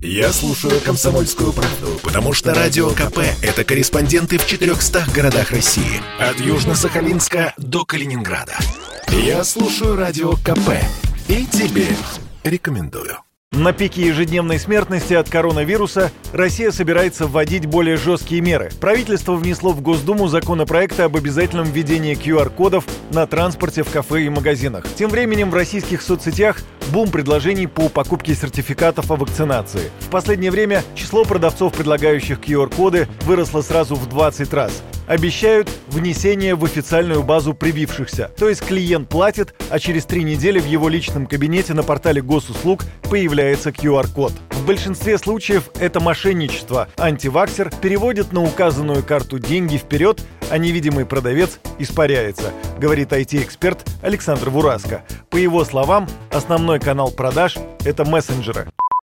Я слушаю «Комсомольскую правду», потому что «Радио КП» — это корреспонденты в 400 городах России. От Южно-Сахалинска до Калининграда. Я слушаю «Радио КП» и тебе рекомендую. На пике ежедневной смертности от коронавируса Россия собирается вводить более жесткие меры. Правительство внесло в Госдуму законопроекты об обязательном введении QR-кодов на транспорте, в кафе и магазинах. Тем временем в российских соцсетях бум предложений по покупке сертификатов о вакцинации. В последнее время число продавцов, предлагающих QR-коды, выросло сразу в 20 раз обещают внесение в официальную базу привившихся. То есть клиент платит, а через три недели в его личном кабинете на портале госуслуг появляется QR-код. В большинстве случаев это мошенничество. Антиваксер переводит на указанную карту деньги вперед, а невидимый продавец испаряется, говорит IT-эксперт Александр Вураско. По его словам, основной канал продаж – это мессенджеры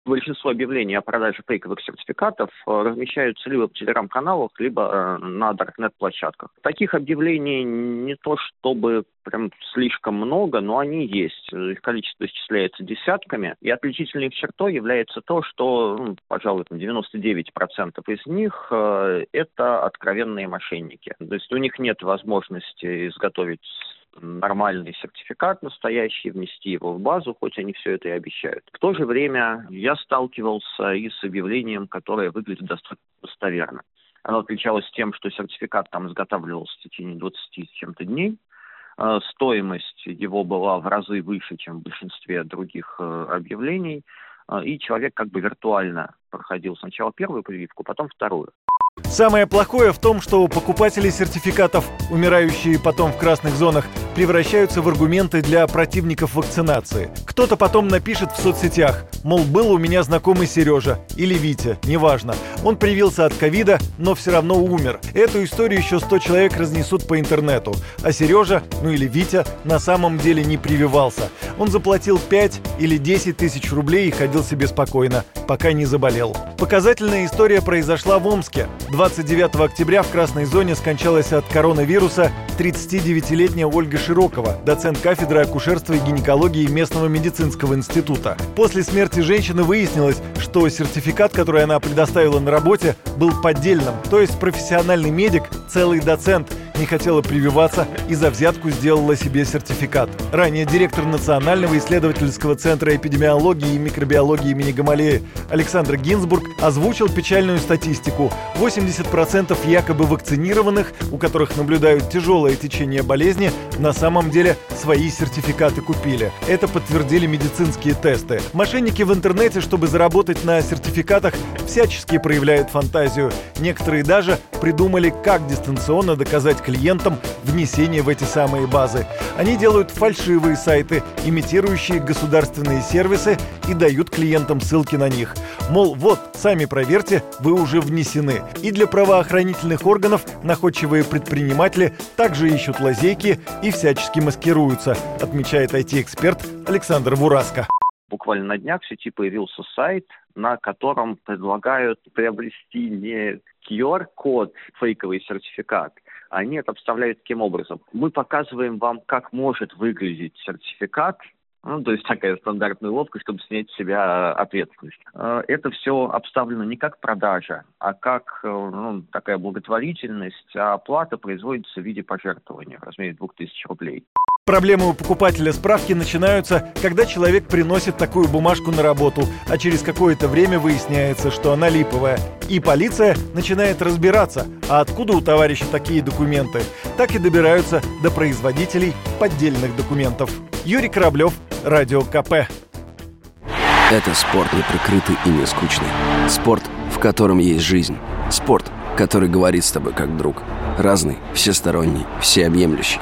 большинство объявлений о продаже фейковых сертификатов э, размещаются либо в телеграм-каналах, либо э, на даркнет-площадках. Таких объявлений не то чтобы прям слишком много, но они есть. Их количество исчисляется десятками. И отличительной чертой является то, что, ну, пожалуй, 99% из них э, это откровенные мошенники. То есть у них нет возможности изготовить нормальный сертификат настоящий, внести его в базу, хоть они все это и обещают. В то же время я сталкивался и с объявлением, которое выглядит достаточно достоверно. Оно отличалось тем, что сертификат там изготавливался в течение 20 с чем-то дней. Э, стоимость его была в разы выше, чем в большинстве других э, объявлений. Э, и человек как бы виртуально проходил сначала первую прививку, потом вторую. Самое плохое в том, что покупатели сертификатов, умирающие потом в красных зонах, превращаются в аргументы для противников вакцинации. Кто-то потом напишет в соцсетях, мол, был у меня знакомый Сережа или Витя, неважно. Он привился от ковида, но все равно умер. Эту историю еще 100 человек разнесут по интернету. А Сережа, ну или Витя, на самом деле не прививался. Он заплатил 5 или 10 тысяч рублей и ходил себе спокойно, пока не заболел. Показательная история произошла в Омске. 29 октября в красной зоне скончалась от коронавируса 39-летняя Ольга Широкова, доцент кафедры акушерства и гинекологии местного медицинского института. После смерти женщины выяснилось, что сертификат, который она предоставила на работе, был поддельным. То есть профессиональный медик, целый доцент – не хотела прививаться и за взятку сделала себе сертификат. Ранее директор Национального исследовательского центра эпидемиологии и микробиологии имени Гамалеи Александр Гинзбург озвучил печальную статистику. 80% якобы вакцинированных, у которых наблюдают тяжелое течение болезни, на самом деле свои сертификаты купили. Это подтвердили медицинские тесты. Мошенники в интернете, чтобы заработать на сертификатах, всячески проявляют фантазию. Некоторые даже придумали, как дистанционно доказать клиентам внесение в эти самые базы. Они делают фальшивые сайты, имитирующие государственные сервисы и дают клиентам ссылки на них. Мол, вот, сами проверьте, вы уже внесены. И для правоохранительных органов находчивые предприниматели также ищут лазейки и всячески маскируются, отмечает IT-эксперт Александр Вураско. Буквально на днях в сети появился сайт, на котором предлагают приобрести не QR-код, фейковый сертификат, они это обставляют таким образом. Мы показываем вам, как может выглядеть сертификат, ну, то есть такая стандартная уловка, чтобы снять с себя ответственность. Э, это все обставлено не как продажа, а как э, ну, такая благотворительность, а оплата производится в виде пожертвования в размере 2000 рублей. Проблемы у покупателя справки начинаются, когда человек приносит такую бумажку на работу, а через какое-то время выясняется, что она липовая. И полиция начинает разбираться, а откуда у товарища такие документы. Так и добираются до производителей поддельных документов. Юрий Кораблев, Радио КП. Это спорт не прикрытый и не скучный. Спорт, в котором есть жизнь. Спорт, который говорит с тобой как друг. Разный, всесторонний, всеобъемлющий.